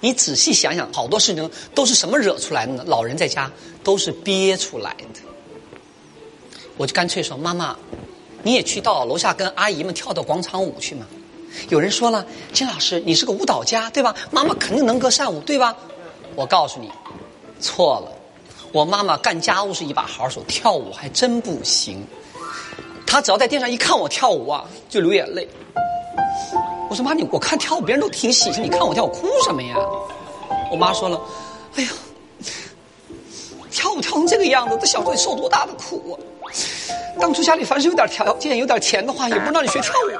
你仔细想想，好多事情都是什么惹出来的呢？老人在家都是憋出来的。我就干脆说：“妈妈，你也去到楼下跟阿姨们跳跳广场舞去嘛。”有人说了：“金老师，你是个舞蹈家，对吧？妈妈肯定能歌善舞，对吧？”我告诉你，错了。我妈妈干家务是一把好手，跳舞还真不行。她只要在电视上一看我跳舞啊，就流眼泪。我说妈，你我看跳舞别人都挺喜庆，你看我跳舞哭什么呀？我妈说了：“哎呀，跳舞跳成这个样子，这小时候得受多大的苦啊！当初家里凡是有点条件、有点钱的话，也不让你学跳舞。”